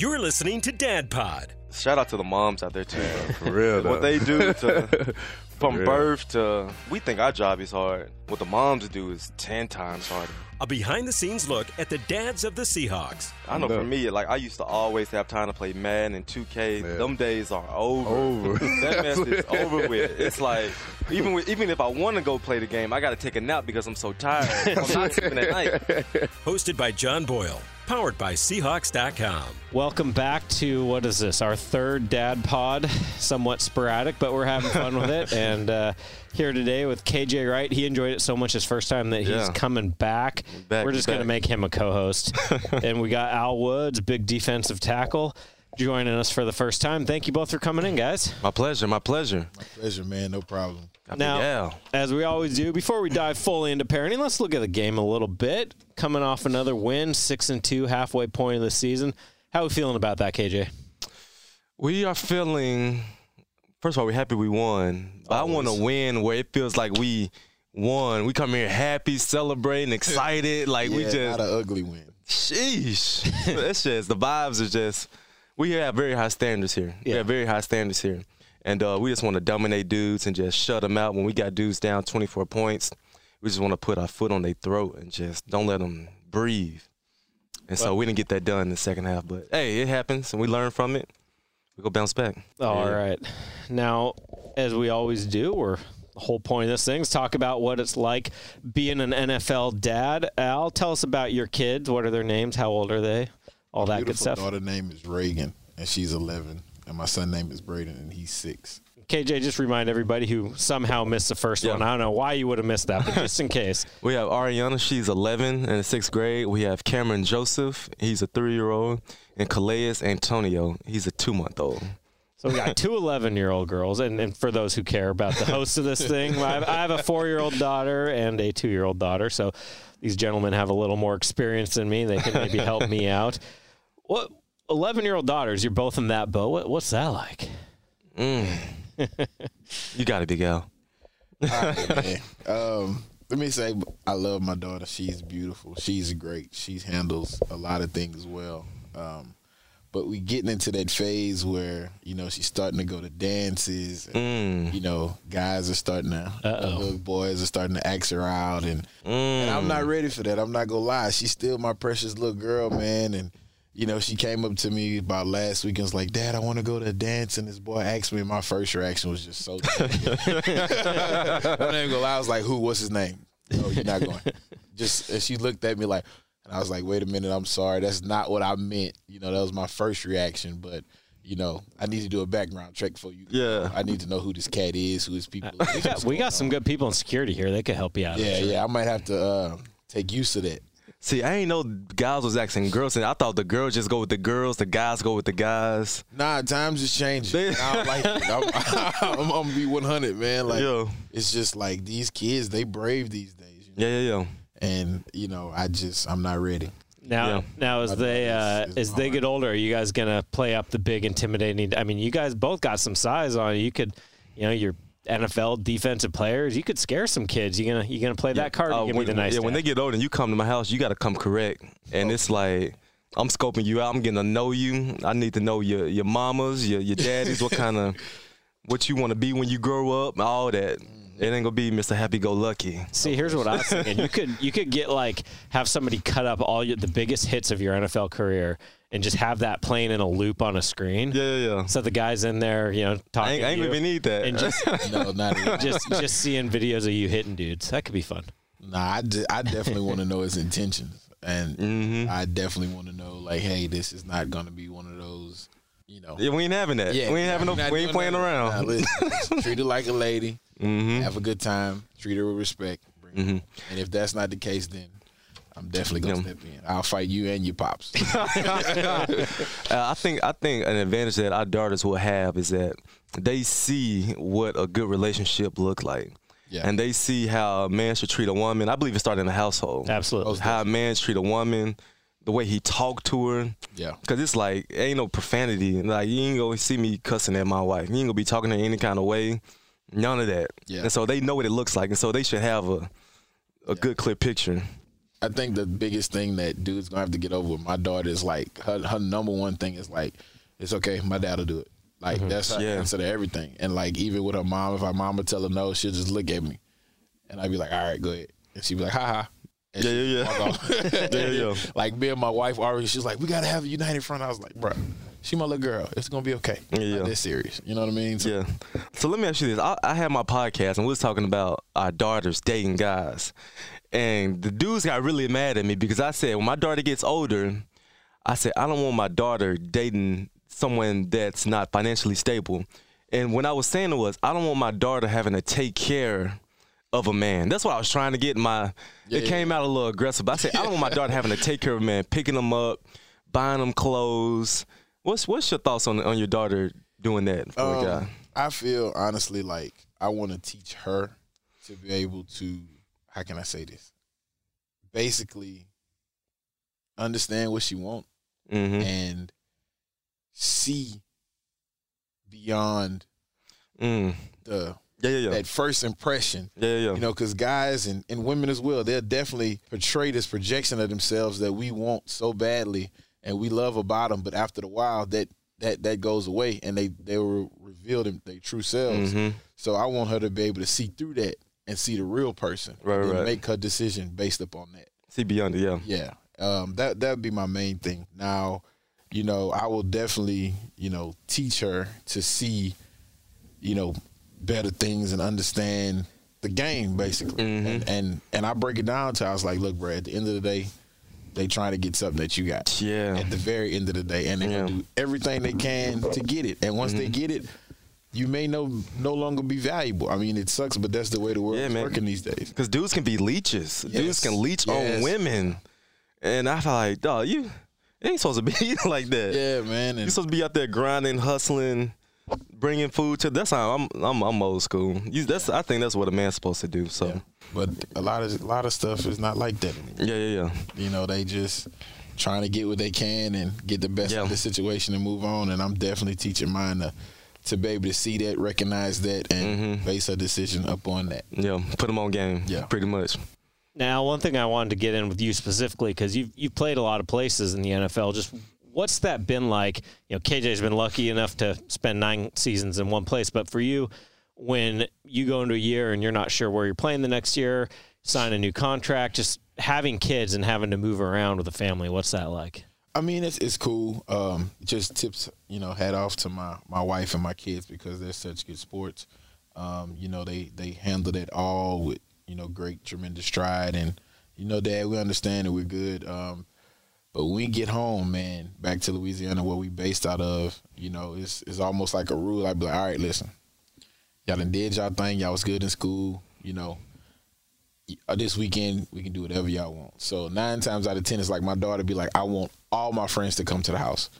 You're listening to Dad Pod. Shout out to the moms out there too. bro. For real, though. what they do to from real. birth to we think our job is hard. What the moms do is ten times harder. A behind the scenes look at the dads of the Seahawks. I know No. for me, like I used to always have time to play Madden and 2K. Yeah. Them days are over. Over. that mess is over with. It's like even with, even if I want to go play the game, I got to take a nap because I'm so tired. I'm not sleeping at night. Hosted by John Boyle. Powered by Seahawks.com. Welcome back to what is this? Our third dad pod. Somewhat sporadic, but we're having fun with it. And uh, here today with KJ Wright. He enjoyed it so much his first time that he's Yeah. coming back. Back, we're just going to make him a co-host. and we got Al Woods, big defensive tackle, joining us for the first time. Thank you both for coming in, guys. My pleasure. My pleasure. My Pleasure, man. No problem. Now, yeah. as we always do, before we dive fully into parenting, let's look at the game a little bit. Coming off another win, six and two, halfway point of the season. How are we feeling about that, KJ? We are feeling. First of all, we're happy we won. But I want to win where it feels like we won. We come here happy, celebrating, excited. Like we just, not an ugly win. sheesh. That's just the vibes are just. We have very high standards here. We have very high standards here, and uh, we just want to dominate dudes and just shut them out when we got dudes down 24 points. We just want to put our foot on their throat and just don't let them breathe. And so we didn't get that done in the second half, but hey, it happens, and we learn from it. We go bounce back. All Yeah. right. Now, as we always do, or the whole point of this thing is talk about what it's like being an NFL dad. Al, tell us about your kids. What are their names? How old are they? All that good stuff. daughter name is Reagan, and she's 11. And my son name is Braden, and he's six. KJ, just remind everybody who somehow missed the first Yeah. one. I don't know why you would have missed that, but just in case. We have Ariana, she's 11 and in the sixth grade. We have Cameron Joseph, he's a three year old. And Calais Antonio, he's a two month old. So we got two 11 year old girls. And, and for those who care about the host of this thing, I have, I have a four year old daughter and a two year old daughter. So these gentlemen have a little more experience than me. They can maybe help me out. What 11 year old daughters, you're both in that boat. What, what's that like? You got it, Big Al. Man, um, let me say, I love my daughter. She's beautiful. She's great. She handles a lot of things well. Um, but we getting into that phase where you know she's starting to go to dances. And, Mm. You know, guys are starting to, Uh-oh. little boys are starting to ask her out, and And I'm Mm. not ready for that. I'm not gonna lie. She's still my precious little girl, man. And you know, she came up to me about last week and was like, "Dad, I want to go to a dance." And this boy asked me. and My first reaction was just so. I'm not even gonna lie. I was like, "Who? What's his name?" No, you're not going. Just and she looked at me like, and I was like, "Wait a minute. I'm sorry. That's not what I meant." You know, that was my first reaction, but. You know, I need to do a background check for you. Yeah. I need to know who this cat is, who his people. We is, got, we going got some good people in security here. They could help you out. Yeah, sure. yeah. I might have to uh, take use of that. See, I ain't know guys was asking girls, and I thought the girls just go with the girls, the guys go with the guys. Nah, times is changing. They- I don't like it. I'm, I'm, I'm gonna be 100, man. Like Yeah. it's just like these kids, they brave these days. You know? Yeah, yeah, yeah. And you know, I just I'm not ready. Now, Yeah. now as they uh, is- is as they hard. get older, are you guys gonna play up the big intimidating? I mean, you guys both got some size on you. You could, you know, you're NFL defensive players. You could scare some kids. You gonna you gonna play that card? Uh, when, the nice. yeah, when they get older and you come to my house, you got to come correct. And it's like I'm scoping you out. I'm getting to know you. I need to know your your mamas, your your daddies, what kind of what you want to be when you grow up, all that. It ain't gonna be Mr. Happy Go Lucky. See, here's what I was thinking. You could you could get like have somebody cut up all your, the biggest hits of your NFL career and just have that playing in a loop on a screen. Yeah, yeah, yeah. So the guys in there, you know, I talking ain't, I ain't you even need that. and just No, not even. just just seeing videos of you hitting dudes. That could be fun. nah. I, de- I definitely want to know his intentions, and Mhm. I definitely want to know like, hey, this is not gonna be one of those, you know. yeah, we ain't having that. Yeah, we ain't having no. We ain't playing that. around. Nah, listen, treat her like a lady. Mhm. Have a good time. Treat her with respect. Bring her- Mhm. And if that's not the case, then I'm definitely gonna Yeah. step in. I'll fight you and your pops. Uh, I think I think an advantage that our daughters will have is that they see what a good relationship look like. Yeah. And they see how a man should treat a woman. I believe it started in the household. Absolutely. How a man treat a woman, the way he talk to her. yeah. Cause it's like ain't no profanity. Like you ain't gonna see me cussing at my wife. You ain't gonna be talking to her any kind of way. None of that. Yeah. And so they know what it looks like, and so they should have a a good clear picture. I think the biggest thing that dude's gonna have to get over with my daughter is like her her number one thing is like, it's okay, my dad'll do it. Like mm-hmm. that's her Yeah. answer to everything. And like even with her mom, if her mom would tell her no, she'll just look at me, and I'd be like, all right, go ahead, and she'd be like, ha ha. And Yeah, she'd yeah, yeah. Yeah, yeah. Like me and my wife already, she's like, we gotta have a united front. I was like, bro, she my little girl. It's gonna be okay. Yeah, Not yeah. that serious. You know what I mean? So- Yeah. So let me ask you this. I, I had my podcast and we was talking about our daughters dating guys. And the dudes got really mad at me because I said when my daughter gets older, I said I don't want my daughter dating someone that's not financially stable. And when I was saying it was I don't want my daughter having to take care of a man. That's what I was trying to get my Yeah, it yeah. came out a little aggressive. But I said I don't want my daughter having to take care of a man, picking them up, buying them clothes. What's what's your thoughts on on your daughter doing that for a Um, guy? I feel honestly like I want to teach her to be able to how can I say this? Basically understand what she want Mm-hmm. and see beyond Mm. the Yeah, yeah, yeah. that first impression. yeah, yeah, yeah. You know, because guys and, and women as well, they'll definitely portray this projection of themselves that we want so badly and we love about them. But after the while, that that that goes away and they they will reveal them their true selves. Mhm. So I want her to be able to see through that and see the real person, Right, and right. make her decision based upon that. See beyond it, yeah. Yeah, um, that that would be my main thing. Now, you know, I will definitely, you know, teach her to see, you know, better things and understand the game basically. Mhm. And, and and I break it down to her. I was like, look, bro, at the end of the day, they trying to get something that you got. Yeah. At the very end of the day, and they Yeah. gonna do everything they can to get it. And once Mm-hmm. they get it. You may no no longer be valuable. I mean, it sucks, but that's the way the world Yeah, is man. working these days. Because dudes can be leeches. Dudes can leech Yes. on women. And I feel like, dog, you ain't supposed to be like that. Yeah, man. You're supposed to be out there grinding, hustling, bringing food to. That's how I'm. I'm, I'm old school. You, that's. I think that's what a man's supposed to do. So, Yeah. But a lot of a lot of stuff is not like that anymore. yeah, yeah, yeah. You know, they just trying to get what they can and get the best Yeah. of the situation and move on. And I'm definitely teaching mine to to be able to see that, recognize that, and Mhm. base a decision upon that. Yeah, put them on game. Yeah. pretty much. Now, one thing I wanted to get in with you specifically because you've you've played a lot of places in the NFL. Just what's that been like? You know, KJ's been lucky enough to spend nine seasons in one place, but for you, when you go into a year and you're not sure where you're playing the next year, sign a new contract, just having kids and having to move around with a family, what's that like? I mean, it's it's cool. Um, just tips, you know, hat off to my my wife and my kids because they're such good sports. Um, you know, they they handled it all with you know great, tremendous stride, and you know, Dad, we understand that we're good. Um, but when we get home, man, back to Louisiana, where we based out of, you know, it's it's almost like a rule. I'd be like, all right, listen, y'all done did y'all thing. Y'all was good in school, you know. Uh, This weekend we can do whatever y'all want. So nine times out of ten, it's like my daughter be like, I want all my friends to come to the house,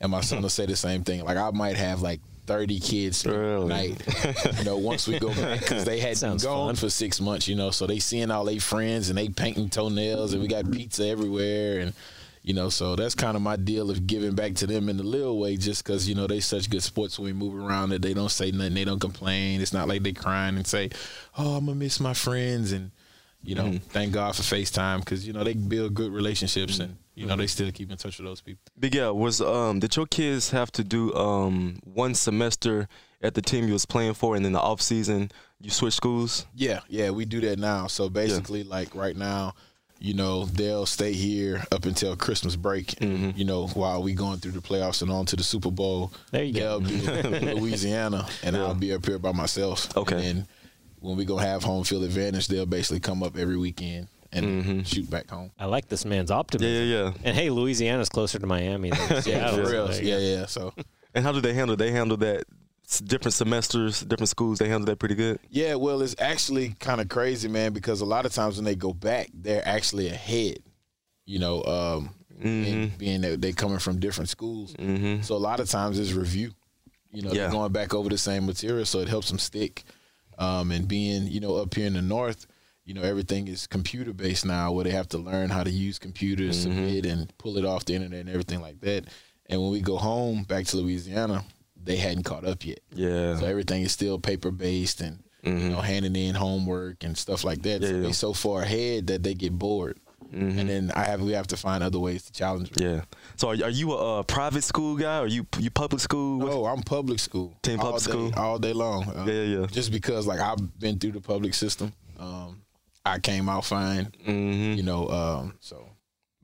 and my son will say the same thing. Like I might have like thirty kids spend Really? night. You know, once we go back because they had been Sounds gone fun. for six months. You know, so they seeing all their friends and they painting toenails, and we got pizza everywhere, and you know, so that's kind of my deal of giving back to them in a little way, just because you know they such good sports when we move around that they don't say nothing, they don't complain. It's not like they crying and say, "Oh, I'm gonna miss my friends," and you know, Mm-hmm. thank God for FaceTime because you know they build good relationships and you know they still keep in touch with those people. Big Al, was um did your kids have to do um one semester at the team you was playing for, and then the off season you switch schools? Yeah, yeah, we do that now. So basically, like right now, you know, they'll stay here up until Christmas break. Mm-hmm. You know, while we going through the playoffs and on to the Super Bowl. There you they'll go. be in Louisiana, and Yeah. I'll be up here by myself. Okay. And then when we go have home field advantage, they'll basically come up every weekend and Mm-hmm. shoot back home. I like this man's optimism. Yeah, yeah, yeah. And hey, Louisiana's closer to Miami than Seattle. For so real. Yeah, yeah. So And how do they handle? They handle that different semesters, different schools. They handle that pretty good. Yeah, well, it's actually kind of crazy, man, because a lot of times when they go back, they're actually ahead. You know, um, and being that they coming from different schools, Mm-hmm. so a lot of times it's review. You know, Yeah. they're going back over the same material, so it helps them stick. Um, and being, you know, up here in the north, you know, everything is computer based now, where they have to learn how to use computers, submit, and pull it off the internet and everything like that. And when we go home back to Louisiana, they hadn't caught up yet. Yeah. So everything is still paper based and you know handing in homework and stuff like that. Yeah, so yeah. they so far ahead that they get bored. And then I have we have to find other ways to challenge me. Yeah. So are, are you a uh, private school guy or you you public school? What- Oh, I'm public school. Team public day, school? all day long. Uh, Yeah, yeah. Just because like I've been through the public system, um, I came out fine. Mhm. You know, um, so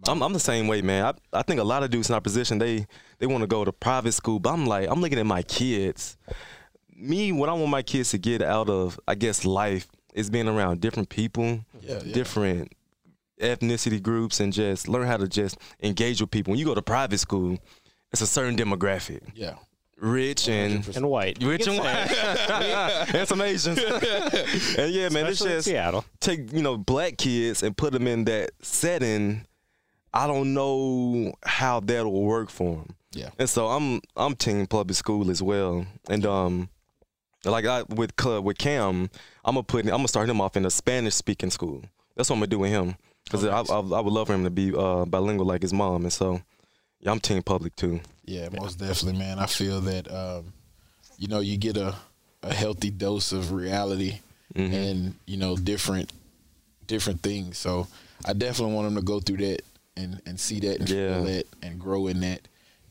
I'm I'm the same way, man. I I think a lot of dudes in our position they they want to go to private school, but I'm like I'm looking at my kids. Me, what I want my kids to get out of, I guess, life is being around different people, Yeah, yeah. different ethnicity groups, and just learn how to just engage with people. When you go to private school, it's a certain demographic, yeah. rich and And white. rich and white, and some Asians. and yeah, man, it's Especially in just Seattle. take you know black kids and put them in that setting. I don't know how that'll work for them. Yeah. And so I'm I'm team public school as well. And um, like I with Cl- with Cam, I'm gonna put I'm gonna start him off in a Spanish speaking school. That's what I'm gonna do with him because I, I I would love for him to be uh, bilingual like his mom. And so yeah, I'm team public too. Yeah, most definitely, man. I feel that um, you know you get a a healthy dose of reality Mm-hmm. and you know different different things. So I definitely want him to go through that and and see that and Yeah. feel that and grow in that.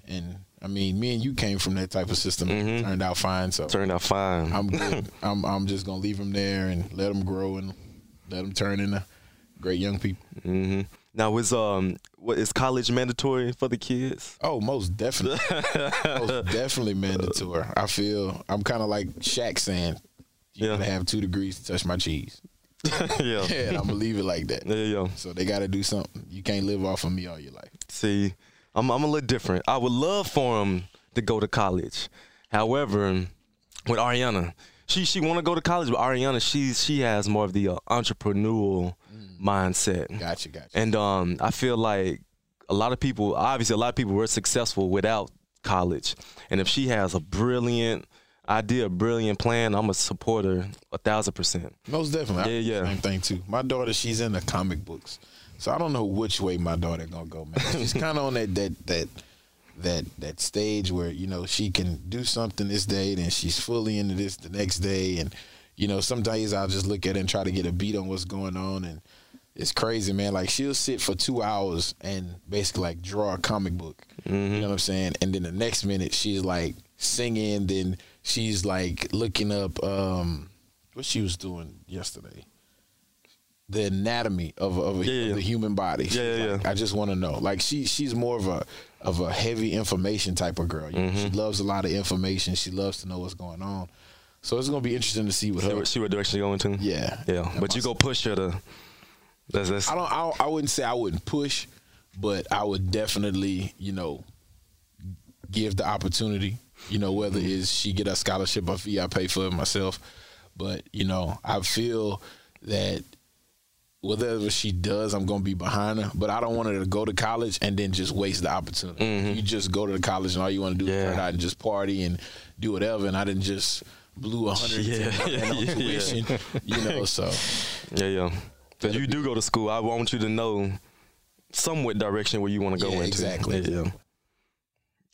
And I mean, me and you came from that type of system. Mhm. Turned out fine. So Turned out fine. I'm good. I'm I'm just gonna leave him there and let him grow and let him turn into great young people. hmm Now is um what is college mandatory for the kids? Oh, most definitely. most definitely mandatory. I feel I'm kind of like Shaq saying, "You Yeah. gotta have two degrees to touch my cheese," yeah. and I'm gonna leave it like that. You go. So they got to do something. You can't live off of me all your life. See, I'm I'm a little different. I would love for him to go to college. However, with Ariana, she she want to go to college, but Ariana she she has more of the uh, entrepreneurial mindset. Gotcha, gotcha. And um, I feel like a lot of people, obviously, a lot of people were successful without college. And if she has a brilliant idea, a brilliant plan, I'm a supporter a thousand percent. Most definitely. Yeah, yeah. Same thing too. My daughter, she's in the comic books, so I don't know which way my daughter gonna go, man. She's kind of on that that that that that stage where you know she can do something this day, then she's fully into this the next day, and you know some days I'll just look at it and try to get a beat on what's going on, and it's crazy, man. Like she'll sit for two hours and basically like draw a comic book. You know what I'm saying? And then the next minute she's like singing, then she's like looking up um what she was doing yesterday. The anatomy of, of, a, Yeah, yeah, of the human body. Yeah, yeah, like, yeah. I just want to know. Like she she's more of a of a heavy information type of girl. Mm-hmm. She loves a lot of information. She loves to know what's going on. So it's gonna be interesting to see with See her. what, see what direction you're going to? Yeah. Yeah. But you go push her to. That's, that's, I don't. I, don't- I wouldn't say I wouldn't push, but I would definitely, you know, give the opportunity. You know, whether it's she get a scholarship or fee, I pay for it myself. But you know, I feel that whatever she does, I'm gonna be behind her. But I don't want her to go to college and then just waste the opportunity. You just go to the college and all you want to do is Yeah. turn out and just party and do whatever. And I didn't just blew a hundred Yeah. on Yeah. tuition. You know, so yeah, yeah. Because you do go to school. I want you to know somewhat direction where you want to go Yeah, into. exactly. Yeah. yeah.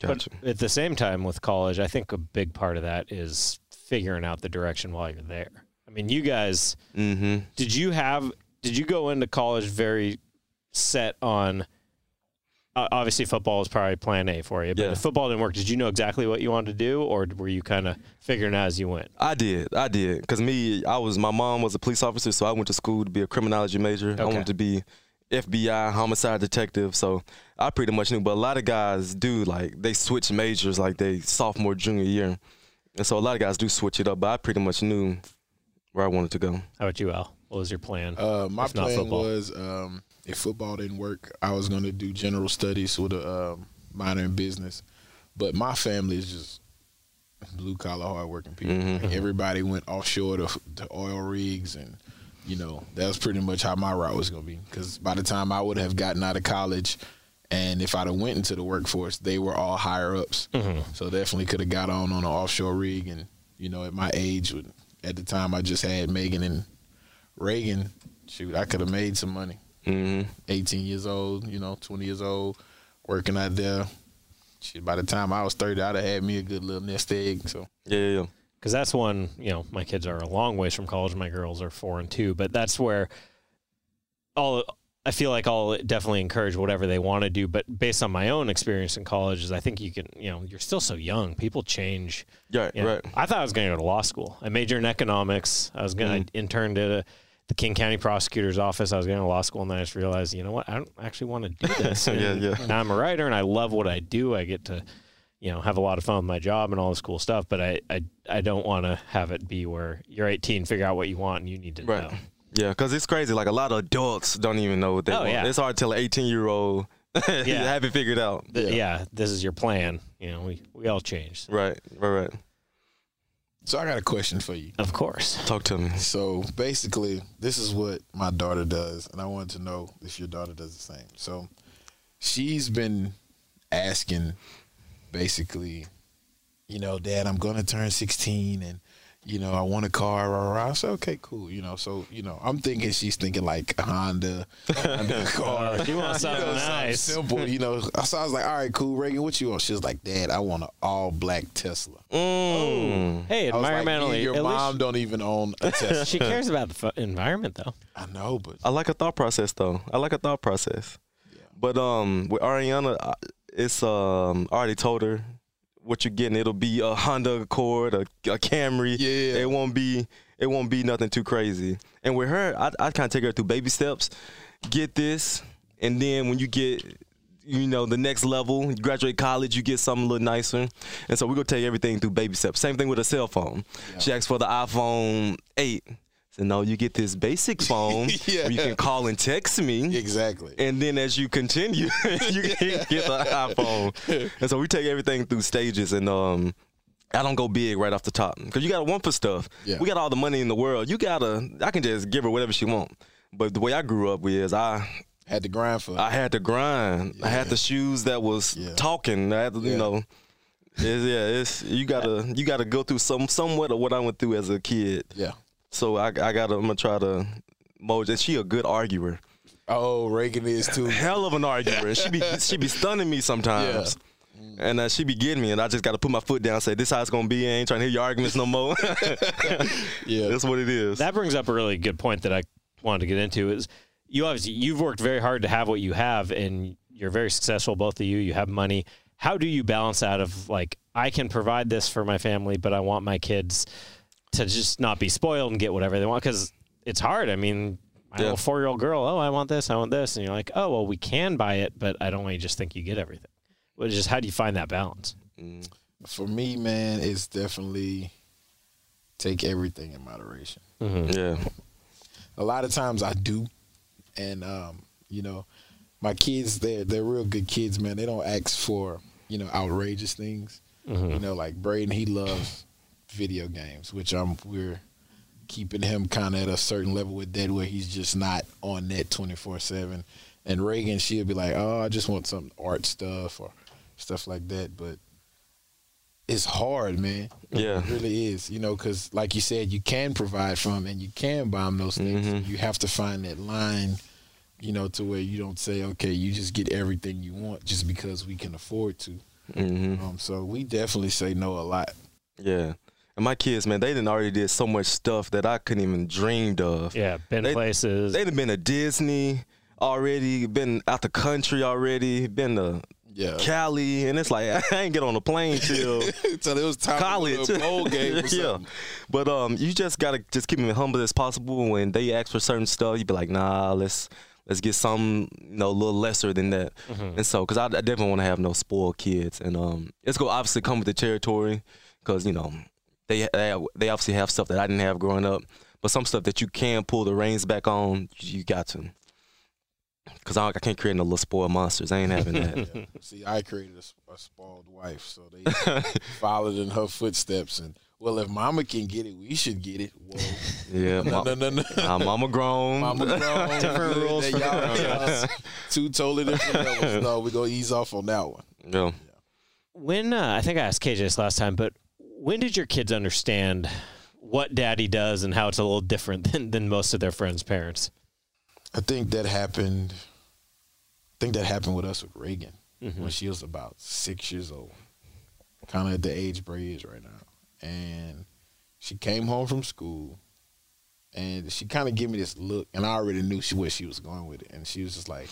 Gotcha. But at the same time, with college, I think a big part of that is figuring out the direction while you're there. I mean, you guys, mm-hmm. did you have, did you go into college very set on, uh, obviously football is probably plan A for you, but Yeah. if football didn't work, did you know exactly what you wanted to do or were you kind of figuring out as you went? I did. I did. Cause me, I was. My mom was a police officer, so I went to school to be a criminology major. I Okay. wanted to be FBI homicide detective. So I pretty much knew. But a lot of guys do like they switch majors like they sophomore junior year, and so a lot of guys do switch it up. But I pretty much knew where I wanted to go. How about you, Al? What was your plan? Uh, my If plan football. was um, if football didn't work, I was going to do general studies with a um, minor in business. But my family is just blue collar, hardworking people. Mhm. Like, everybody went offshore to, to oil rigs, and you know that was pretty much how my route was going to be. Because by the time I would have gotten out of college, and if I'd have went into the workforce, they were all higher ups. So definitely could have got on on an offshore rig, and you know at my age, at the time I just had Megan and Reagan, shoot, I could have made some money. hmm 18 years old, you know, 20 years old, working out there. Shit, by the time I was 30, I'd have had me a good little nest egg. So, Yeah, yeah, yeah. because that's one you know my kids are a long ways from college my girls are four and two but that's where all I feel like I'll definitely encourage whatever they want to do, but based on my own experience in college, is I think you can, you know, you're still so young. People change. Yeah, You know, right. I thought I was going to go to law school. I majored in economics. I was going to Mm-hmm. intern at a, the King County prosecutor's office. I was going to law school, and then I just realized, you know what? I don't actually want to do this. Yeah, yeah. Now I'm a writer, and I love what I do. I get to, you know, have a lot of fun with my job and all this cool stuff. But I, I, I don't want to have it be where you're 18, figure out what you want, and you need to Right. know. Yeah, because it's crazy. Like a lot of adults don't even know what they Oh, want. yeah. It's hard to tell an 18 year old Yeah. have it figured out. Th- yeah. this is your plan. You know, we, we all change. Right, right, right. So I got a question for you. Of course. Talk to me. So basically, this is what my daughter does, and I wanted to know if your daughter does the same. So she's been asking, basically, you know, Dad, I'm gonna turn 16, and you know, I want a car. Rah, rah, rah. I said, okay, cool. You know, so you know, I'm thinking she's thinking like a Honda, Honda car. Oh, she wants You know, something something nice. simple. You know, so I was like, all right, cool, Reagan, what you want? She was like, Dad, I want an all black Tesla. Mm. Hey, I was like, environmentally, your at least mom don't even own a Tesla. she cares about the fu- environment, though. I know, but I like a thought process though. I like a thought process. Yeah. But um, with Ariana, it's um, I already told her what you're getting. It'll be a Honda Accord, a, a Camry. Yeah. It won't be. It won't be nothing too crazy. And with her, I I kind of take her through baby steps. Get this, and then when you get you know, the next level, you graduate college, you get something a little nicer. And so we're gonna take everything through baby steps. Same thing with a cell phone. She asked for the iPhone 8. So no, you get this basic phone Yeah. where you can call and text me. exactly. And then as you continue, you get, get the iPhone. And so we take everything through stages and um I don't go big right off the top because you got to want for stuff. Yeah. We got all the money in the world. You gotta, I can just give her whatever she want. But the way I grew up is I Had to grind for. I had to grind. I had Yeah. the shoes that was Yeah. talking. I had to, you know, it's, yeah, it's you gotta you gotta go through some somewhat of what I went through as a kid. yeah. So I I gotta I'm gonna try to mold. And she a good arguer, Oh, Reagan is too. hell of an arguer. And she be she be stunning me sometimes. And uh, she be getting me, and I just got to put my foot down. and Say this how it's gonna be. I ain't trying to hear your arguments no more. Yeah. that's what it is. That brings up a really good point that I wanted to get into is you obviously you've worked very hard to have what you have and you're very successful both of you you have money how do you balance out of like I can provide this for my family but I want my kids to just not be spoiled and get whatever they want cuz it's hard I mean my Yeah. little 4-year-old girl oh I want this I want this and you're like oh well we can buy it but I don't want you just think you get everything well just how do you find that balance mm. For me, man, it's definitely take everything in moderation. Mm-hmm. yeah, A lot of times I do, and um, you know, my kids they're they're real good kids, man. They don't ask for you know outrageous things. Mm-hmm. You know, like Braden, he loves video games, which I'm we're keeping him kind of at a certain level with that where he's just not on net 24 7 and reagan she'll be like oh i just want some art stuff or stuff like that. But it's hard man. Yeah. it really is you know because like you said you can provide from and you can buy them those things. Mhm. you have to find that line you know to where you don't say okay you just get everything you want just because we can afford to. Hmm um, so we definitely say no a lot. Yeah. And my kids, man, they didn't already did so much stuff that I couldn't even dreamed of. yeah been They- places They'd have been to Disney already, been out the country already, been to yeah Cali, and it's like I ain't get on a plane till so it was time college. for a bowl game or yeah, but um, you just gotta just keep them humble as possible. When they ask for certain stuff, you be like, nah, let's let's get some, you know, a little lesser than that. And so, cause I, I definitely want to have no spoiled kids, and um, it's gonna obviously come with the territory, cause you know, they they they obviously have stuff that I didn't have growing up, but some stuff that you can pull the reins back on, you got to. Cause I, I can't create no little spoiled monsters. I ain't having that. Yeah. See, I created a spoiled wife, so they followed in her footsteps. And well, if Mama can get it, we should get it. Whoa, yeah, no, ma- no, no, no. uh, mama grown. Mama grown, Different rules for y'all, grown-ups. y'all two totally different levels. No, we gonna ease off on that one. yeah. when uh, I think I asked KJ this last time, but when did your kids understand what daddy does and how it's a little different than, than most of their friends' parents? I think that happened. I think that happened with us with Reagan when mm-hmm. she was about six years old, kind of at the age Bray is right now. And she came home from school, and she kind of gave me this look, and I already knew she where she was going with it, and she was just like.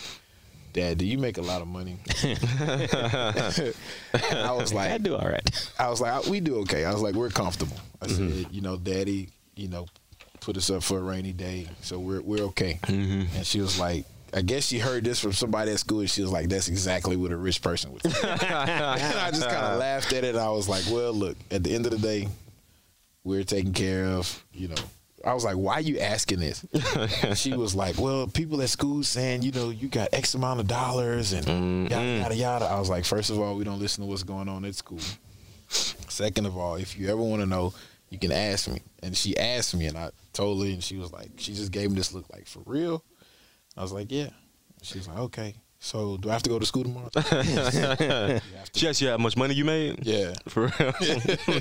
Dad, do you make a lot of money? and I was like, I do all right. I was like, we do okay. I was like, we're comfortable. I mm-hmm. said, you know, Daddy, you know, put us up for a rainy day, so we're we're okay. Mm-hmm. And she was like, I guess she heard this from somebody at school, and she was like, that's exactly what a rich person would. say. and I just kind of laughed at it. And I was like, well, look, at the end of the day, we're taken care of. You know, I was like, why are you asking this? she was like, well, people at school saying, you know, you got X amount of dollars and yada mm-hmm. yada yada. I was like, first of all, we don't listen to what's going on at school. Second of all, if you ever want to know, you can ask me. And she asked me, and I told her, and she was like, she just gave me this look like, for real? I was like, yeah. She was like, okay. So do I have to go to school tomorrow? She asked you how much money you made? yeah. For real?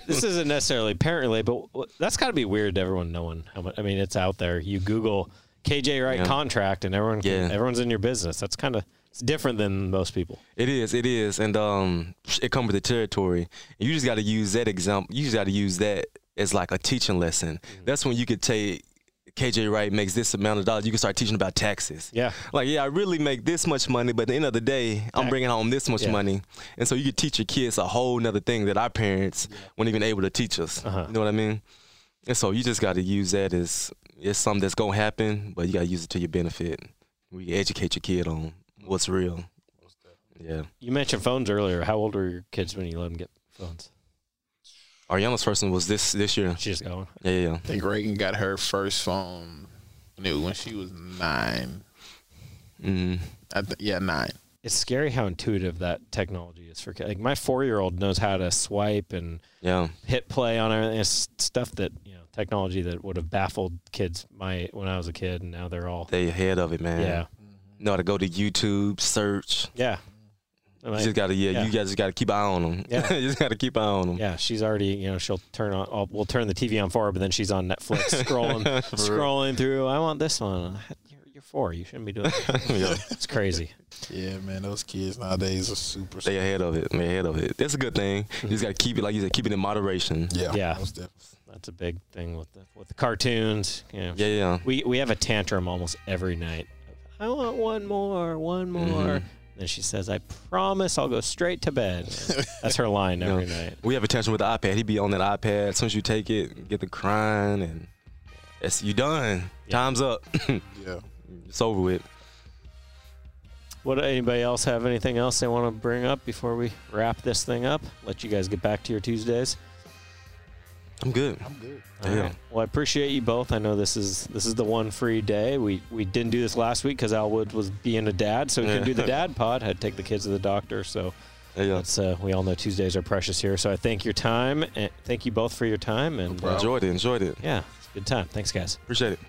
this isn't necessarily parent related, but that's got to be weird to everyone knowing how much. I mean, it's out there. You Google KJ Wright Yeah. contract, and everyone, can, Yeah. everyone's in your business. That's kind of it's different than most people. It is, it is, and um, it comes with the territory. You just got to use that example. You just got to use that as like a teaching lesson. That's when you could take KJ Wright makes this amount of dollars. You can start teaching about taxes. Yeah. Like, yeah, I really make this much money, but at the end of the day, I'm bringing home this much Yeah. money. And so you could teach your kids a whole nother thing that our parents weren't even able to teach us. Uh-huh. You know what I mean? And so you just got to use that as it's something that's gonna happen, but you got to use it to your benefit. We educate your kid on what's real. Yeah. You mentioned phones earlier. How old were your kids when you let them get phones? Our youngest person was this this year. She's just going. Yeah, yeah, I think Reagan got her first phone when, when she was nine. yeah. Mm. I th- yeah, nine. It's scary how intuitive that technology is for kids. Like my four year old knows how to swipe and Yeah. hit play on everything. It's stuff that you know, technology that would have baffled kids my when I was a kid, and now they're all They ahead of it, man. yeah, Know how to go to YouTube, search. yeah. And You I- just gotta, yeah, yeah. you guys just gotta keep eye on them. Yeah. you just gotta keep eye on them. Yeah, she's already, you know, she'll turn on, I'll, we'll turn the TV on for her, but then she's on Netflix scrolling, scrolling through. I want this one. You're, you're four. You shouldn't be doing that. Yeah. It's crazy. Yeah, man, those kids nowadays are super. They ahead of it. They ahead of it. That's a good thing. You just gotta keep it, like you said, keep it in moderation. yeah, Yeah. That's a big thing with the, with the cartoons. You know, Yeah, yeah. We, we have a tantrum almost every night. I want one more, one more. Mhm. Then she says, I promise I'll go straight to bed. That's her line every Yeah. night. We have attention with the iPad. He'd be on that iPad. As soon as you take it, get the crying, and it's you done. Yeah. Time's up. Yeah. it's over with. What anybody else have anything else they want to bring up before we wrap this thing up? Let you guys get back to your Tuesdays. I'm good. I'm good. All Yeah. right. Well, I appreciate you both. I know this is this is the one free day. We we didn't do this last week because Al Wood was being a dad, so we couldn't do the dad pod. Had to take the kids to the doctor. So Yeah, yeah. that's uh, we all know Tuesdays are precious here. So I thank your time and thank you both for your time. And uh, Enjoyed it. Enjoyed it. yeah, it's a good time. Thanks, guys. Appreciate it.